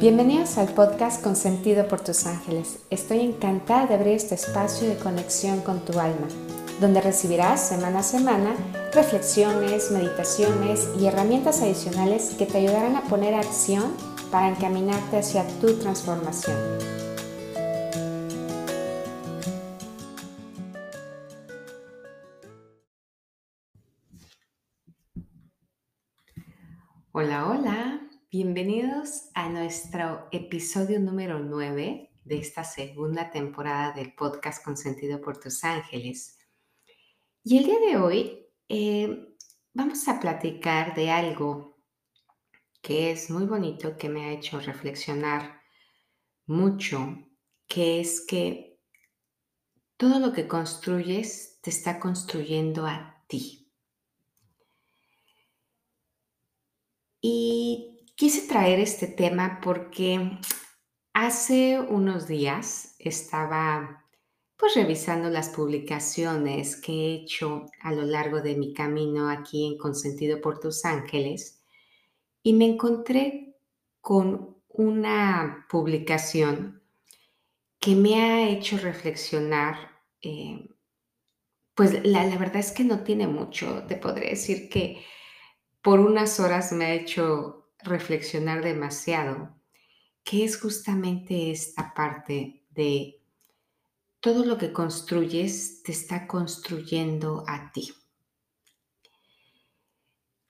Bienvenidos al podcast Consentido por tus ángeles. Estoy encantada de abrir este espacio de conexión con tu alma, donde recibirás semana a semana reflexiones, meditaciones y herramientas adicionales que te ayudarán a poner acción para encaminarte hacia tu transformación. Hola, hola. Bienvenidos a nuestro episodio número 9 de esta segunda temporada del podcast Consentido por tus ángeles. Y el día de hoy eh, vamos a platicar de algo que es muy bonito, que me ha hecho reflexionar mucho, que es que todo lo que construyes te está construyendo a ti. Y Quise traer este tema porque hace unos días estaba pues revisando las publicaciones que he hecho a lo largo de mi camino aquí en Consentido por tus Ángeles y me encontré con una publicación que me ha hecho reflexionar. Eh, pues la, la, verdad es que no tiene mucho, te podré decir que por unas horas me ha hecho reflexionar demasiado, que es justamente esta parte de todo lo que construyes te está construyendo a ti.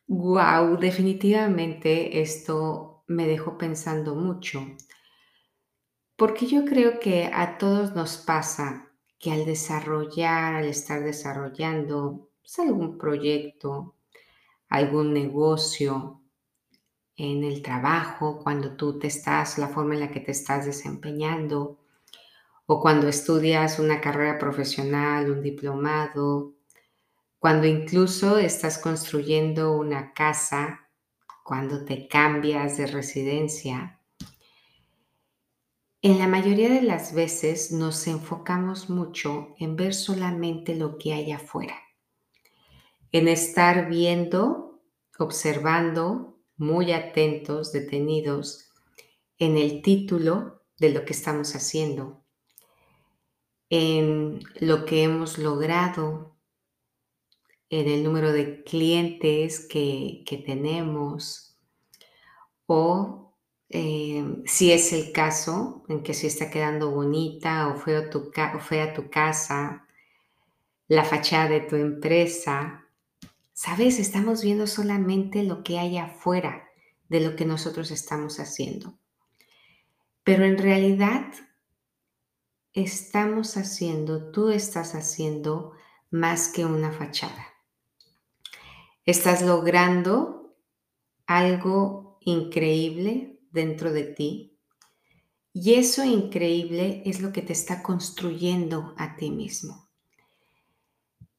Wow, definitivamente esto me dejó pensando mucho, porque yo creo que a todos nos pasa que al desarrollar, al estar desarrollando pues, algún proyecto, algún negocio, en el trabajo, cuando tú te estás, la forma en la que te estás desempeñando, o cuando estudias una carrera profesional, un diplomado, cuando incluso estás construyendo una casa, cuando te cambias de residencia. En la mayoría de las veces nos enfocamos mucho en ver solamente lo que hay afuera, en estar viendo, observando, muy atentos, detenidos en el título de lo que estamos haciendo, en lo que hemos logrado, en el número de clientes que, tenemos o eh, si es el caso en que si está quedando bonita o fue tu, o fea tu casa, la fachada de tu empresa, Sabes, estamos viendo solamente lo que hay afuera de lo que nosotros estamos haciendo. Pero en realidad estamos haciendo, tú estás haciendo más que una fachada. Estás logrando algo increíble dentro de ti y eso increíble es lo que te está construyendo a ti mismo.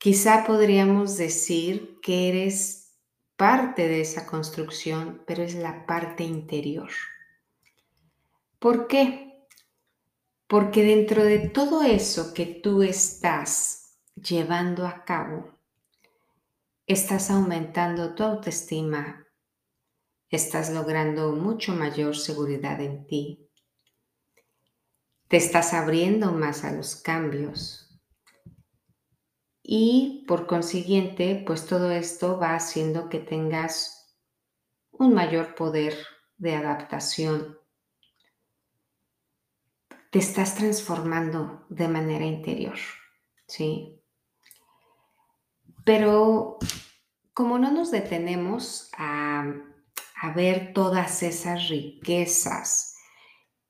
Quizá podríamos decir que eres parte de esa construcción, pero es la parte interior. ¿Por qué? Porque dentro de todo eso que tú estás llevando a cabo, estás aumentando tu autoestima, estás logrando mucho mayor seguridad en ti, te estás abriendo más a los cambios, y por consiguiente, pues todo esto va haciendo que tengas un mayor poder de adaptación. Te estás transformando de manera interior, ¿sí? Pero como no nos detenemos a, a ver todas esas riquezas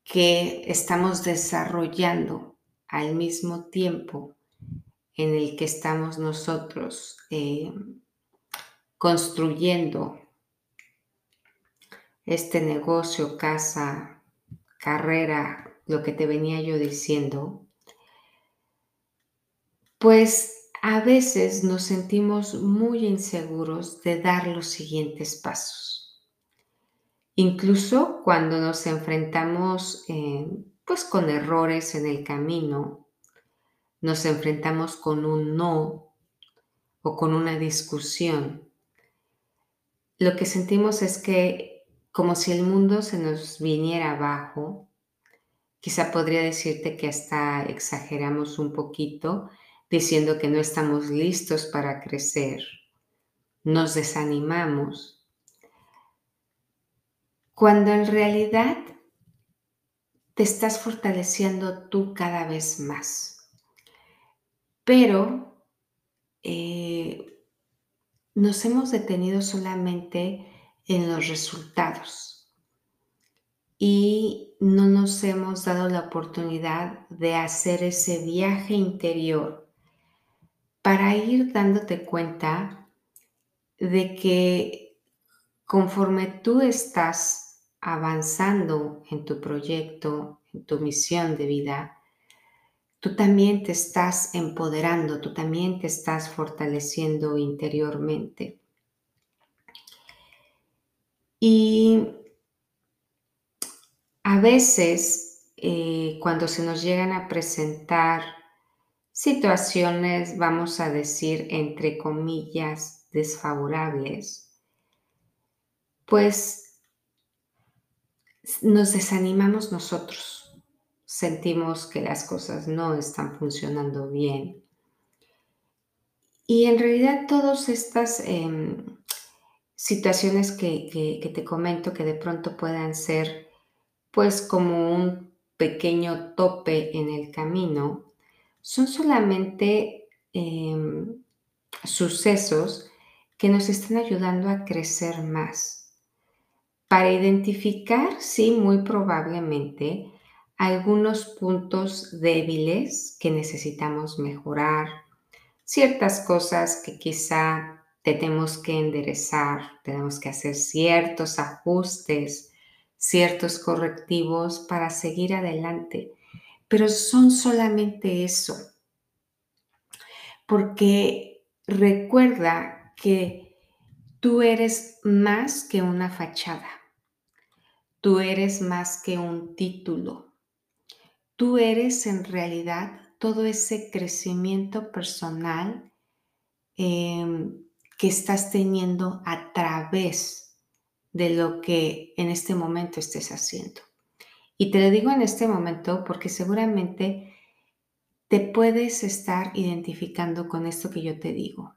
que estamos desarrollando al mismo tiempo, en el que estamos nosotros eh, construyendo este negocio, casa, carrera, lo que te venía yo diciendo, pues a veces nos sentimos muy inseguros de dar los siguientes pasos. Incluso cuando nos enfrentamos eh, pues con errores en el camino nos enfrentamos con un no o con una discusión, lo que sentimos es que como si el mundo se nos viniera abajo. Quizá podría decirte que hasta exageramos un poquito diciendo que no estamos listos para crecer. Nos desanimamos. Cuando en realidad te estás fortaleciendo tú cada vez más. Pero eh, nos hemos detenido solamente en los resultados. Y no nos hemos dado la oportunidad de hacer ese viaje interior para ir dándote cuenta de que conforme tú estás avanzando en tu proyecto, en tu misión de vida, tú también te estás empoderando, tú también te estás fortaleciendo interiormente. Y a veces, eh, cuando se nos llegan a presentar situaciones, vamos a decir, entre comillas, desfavorables, pues nos desanimamos nosotros, sentimos que las cosas no están funcionando bien. Y en realidad todas estas em, situaciones que, te comento que de pronto puedan ser pues como un pequeño tope en el camino, son solamente em, sucesos que nos están ayudando a crecer más. Para identificar, sí, muy probablemente, algunos puntos débiles que necesitamos mejorar, ciertas cosas que quizá tenemos que enderezar, tenemos que hacer ciertos ajustes, ciertos correctivos para seguir adelante. Pero son solamente eso. Porque recuerda que tú eres más que una fachada. Tú eres más que un título. Tú eres en realidad todo ese crecimiento personal eh, que estás teniendo a través de lo que en este momento estés haciendo. Y te lo digo en este momento porque seguramente te puedes estar identificando con esto que yo te digo.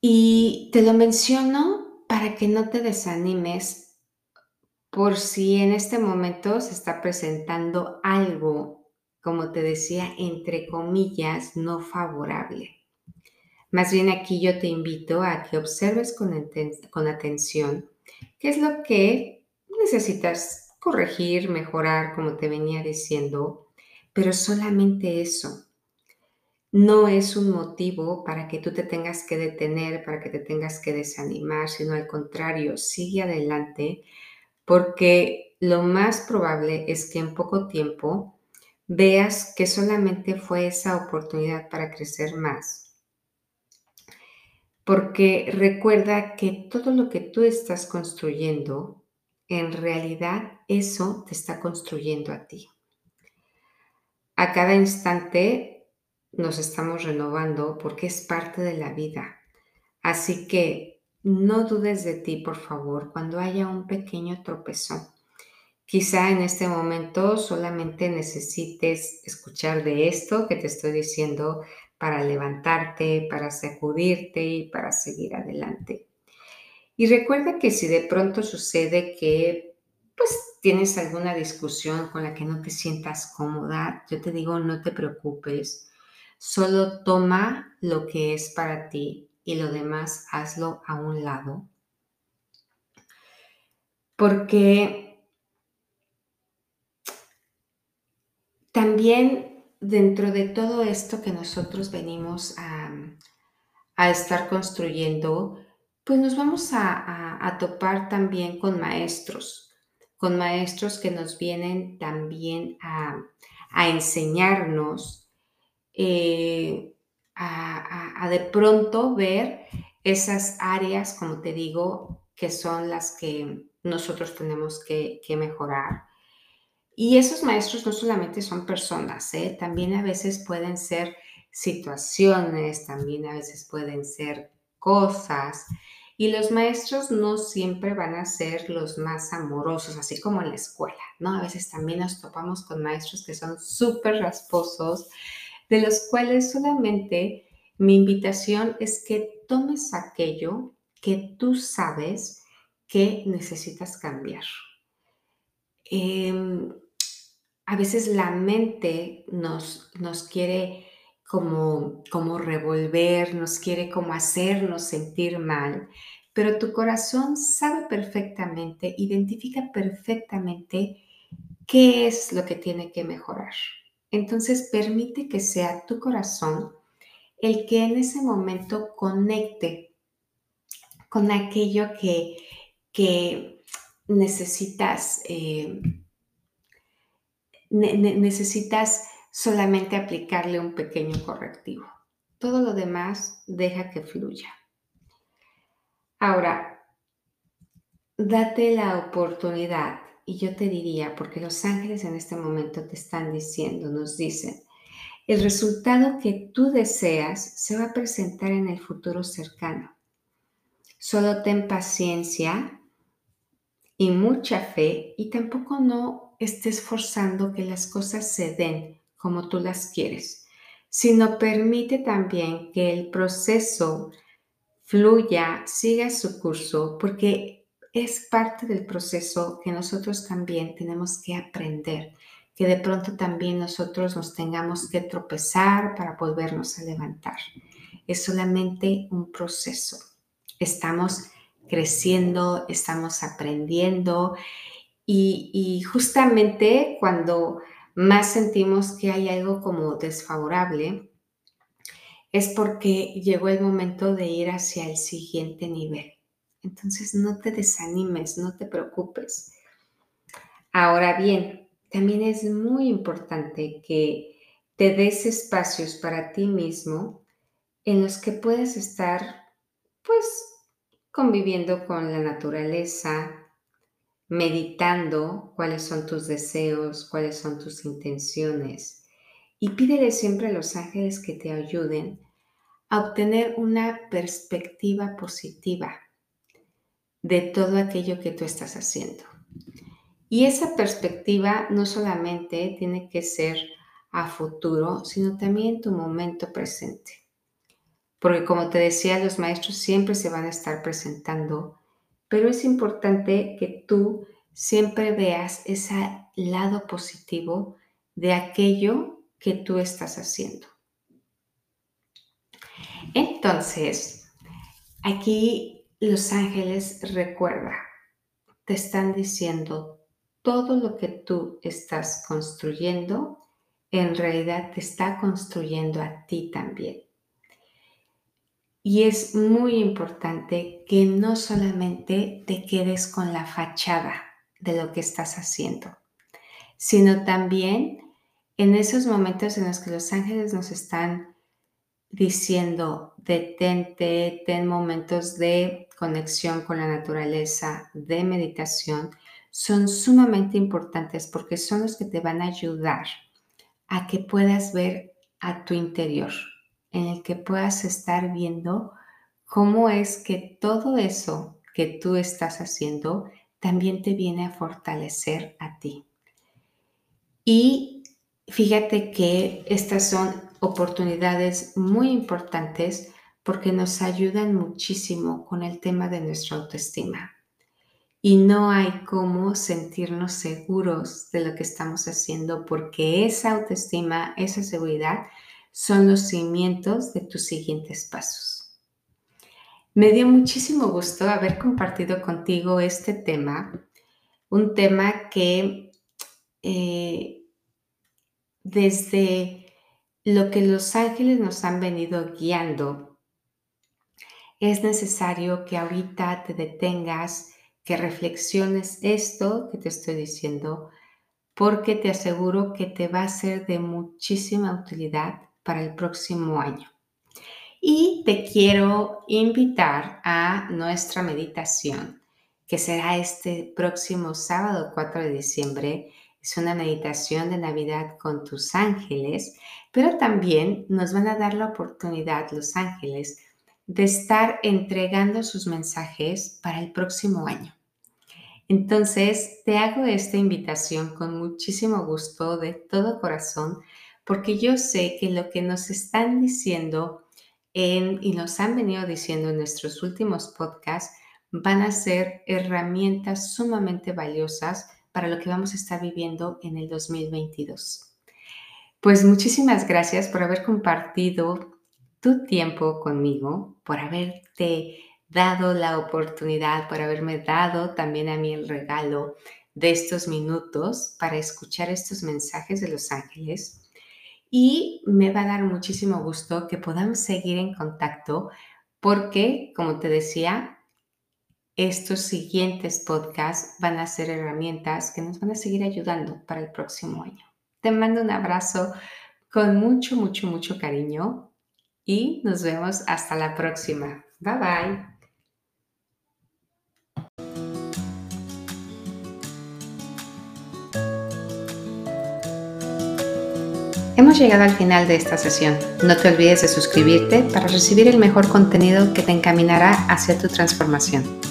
Y te lo menciono para que no te desanimes por si en este momento se está presentando algo, como te decía, entre comillas, no favorable. Más bien aquí yo te invito a que observes con, con atención qué es lo que necesitas corregir, mejorar, como te venía diciendo, pero solamente eso. No es un motivo para que tú te tengas que detener, para que te tengas que desanimar, sino al contrario, sigue adelante, porque lo más probable es que en poco tiempo veas que solamente fue esa oportunidad para crecer más porque recuerda que todo lo que tú estás construyendo, en realidad eso te está construyendo a ti. A cada instante nos estamos renovando porque es parte de la vida. Así que no dudes de ti, por favor, cuando haya un pequeño tropezón. Quizá en este momento solamente necesites escuchar de esto que te estoy diciendo para levantarte, para sacudirte y para seguir adelante. Y recuerda que si de pronto sucede que pues tienes alguna discusión con la que no te sientas cómoda, yo te digo, no te preocupes, solo toma lo que es para ti y lo demás hazlo a un lado. Porque también dentro de todo esto que nosotros venimos a, estar construyendo, pues nos vamos a, topar también con maestros, con maestros que nos vienen también a, enseñarnos, eh, a, de pronto ver esas áreas, como te digo, que son las que nosotros tenemos que mejorar y esos maestros no solamente son personas, ¿eh? también a veces pueden ser situaciones, también a veces pueden ser cosas. Y los maestros no siempre van a ser los más amorosos, así como en la escuela, ¿no? A veces también nos topamos con maestros que son súper rasposos, de los cuales solamente mi invitación es que tomes aquello que tú sabes que necesitas cambiar. Em, a veces la mente nos, nos quiere como, como revolver, nos quiere como hacernos sentir mal, pero tu corazón sabe perfectamente, identifica perfectamente qué es lo que tiene que mejorar. Entonces permite que sea tu corazón el que en ese momento conecte con aquello que, que necesitas, eh, necesitas solamente aplicarle un pequeño correctivo. Todo lo demás deja que fluya. Ahora, date la oportunidad y yo te diría, porque los ángeles en este momento te están diciendo, nos dicen, el resultado que tú deseas se va a presentar en el futuro cercano. Solo ten paciencia y mucha fe y tampoco no estés forzando que las cosas se den como tú las quieres, sino permite también que el proceso fluya, siga su curso, porque es parte del proceso que nosotros también tenemos que aprender, que de pronto también nosotros nos tengamos que tropezar para volvernos a levantar. Es solamente un proceso. Estamos creciendo, estamos aprendiendo y, y justamente cuando más sentimos que hay algo como desfavorable, es porque llegó el momento de ir hacia el siguiente nivel. Entonces no te desanimes, no te preocupes. Ahora bien, también es muy importante que te des espacios para ti mismo en los que puedas estar pues conviviendo con la naturaleza, meditando cuáles son tus deseos, cuáles son tus intenciones y pídele siempre a los ángeles que te ayuden a obtener una perspectiva positiva de todo aquello que tú estás haciendo. Y esa perspectiva no solamente tiene que ser a futuro, sino también tu momento presente. Porque como te decía, los maestros siempre se van a estar presentando pero es importante que tú siempre veas ese lado positivo de aquello que tú estás haciendo. Entonces, aquí los ángeles recuerda, te están diciendo todo lo que tú estás construyendo, en realidad te está construyendo a ti también. Y es muy importante que no solamente te quedes con la fachada de lo que estás haciendo, sino también en esos momentos en los que los ángeles nos están diciendo, detente, ten momentos de conexión con la naturaleza, de meditación, son sumamente importantes porque son los que te van a ayudar a que puedas ver a tu interior, en el que puedas estar viendo cómo es que todo eso que tú estás haciendo también te viene a fortalecer a ti. Y fíjate que estas son oportunidades muy importantes porque nos ayudan muchísimo con el tema de nuestra autoestima. Y no hay cómo sentirnos seguros de lo que estamos haciendo porque esa autoestima, esa seguridad son los cimientos de tus siguientes pasos. Me dio muchísimo gusto haber compartido contigo este tema, un tema que eh, desde lo que los ángeles nos han venido guiando, es necesario que ahorita te detengas, que reflexiones esto que te estoy diciendo, porque te aseguro que te va a ser de muchísima utilidad para el próximo año. Y te quiero invitar a nuestra meditación, que será este próximo sábado 4 de diciembre. Es una meditación de Navidad con tus ángeles, pero también nos van a dar la oportunidad los ángeles de estar entregando sus mensajes para el próximo año. Entonces, te hago esta invitación con muchísimo gusto, de todo corazón, porque yo sé que lo que nos están diciendo y nos han venido diciendo en nuestros últimos podcasts van a ser herramientas sumamente valiosas para lo que vamos a estar viviendo en el 2022. Pues muchísimas gracias por haber compartido tu tiempo conmigo, por haberte dado la oportunidad, por haberme dado también a mí el regalo de estos minutos para escuchar estos mensajes de los ángeles. Y me va a dar muchísimo gusto que podamos seguir en contacto porque, como te decía, estos siguientes podcasts van a ser herramientas que nos van a seguir ayudando para el próximo año. Te mando un abrazo con mucho, mucho, mucho cariño y nos vemos hasta la próxima. Bye bye. Hemos llegado al final de esta sesión. No te olvides de suscribirte para recibir el mejor contenido que te encaminará hacia tu transformación.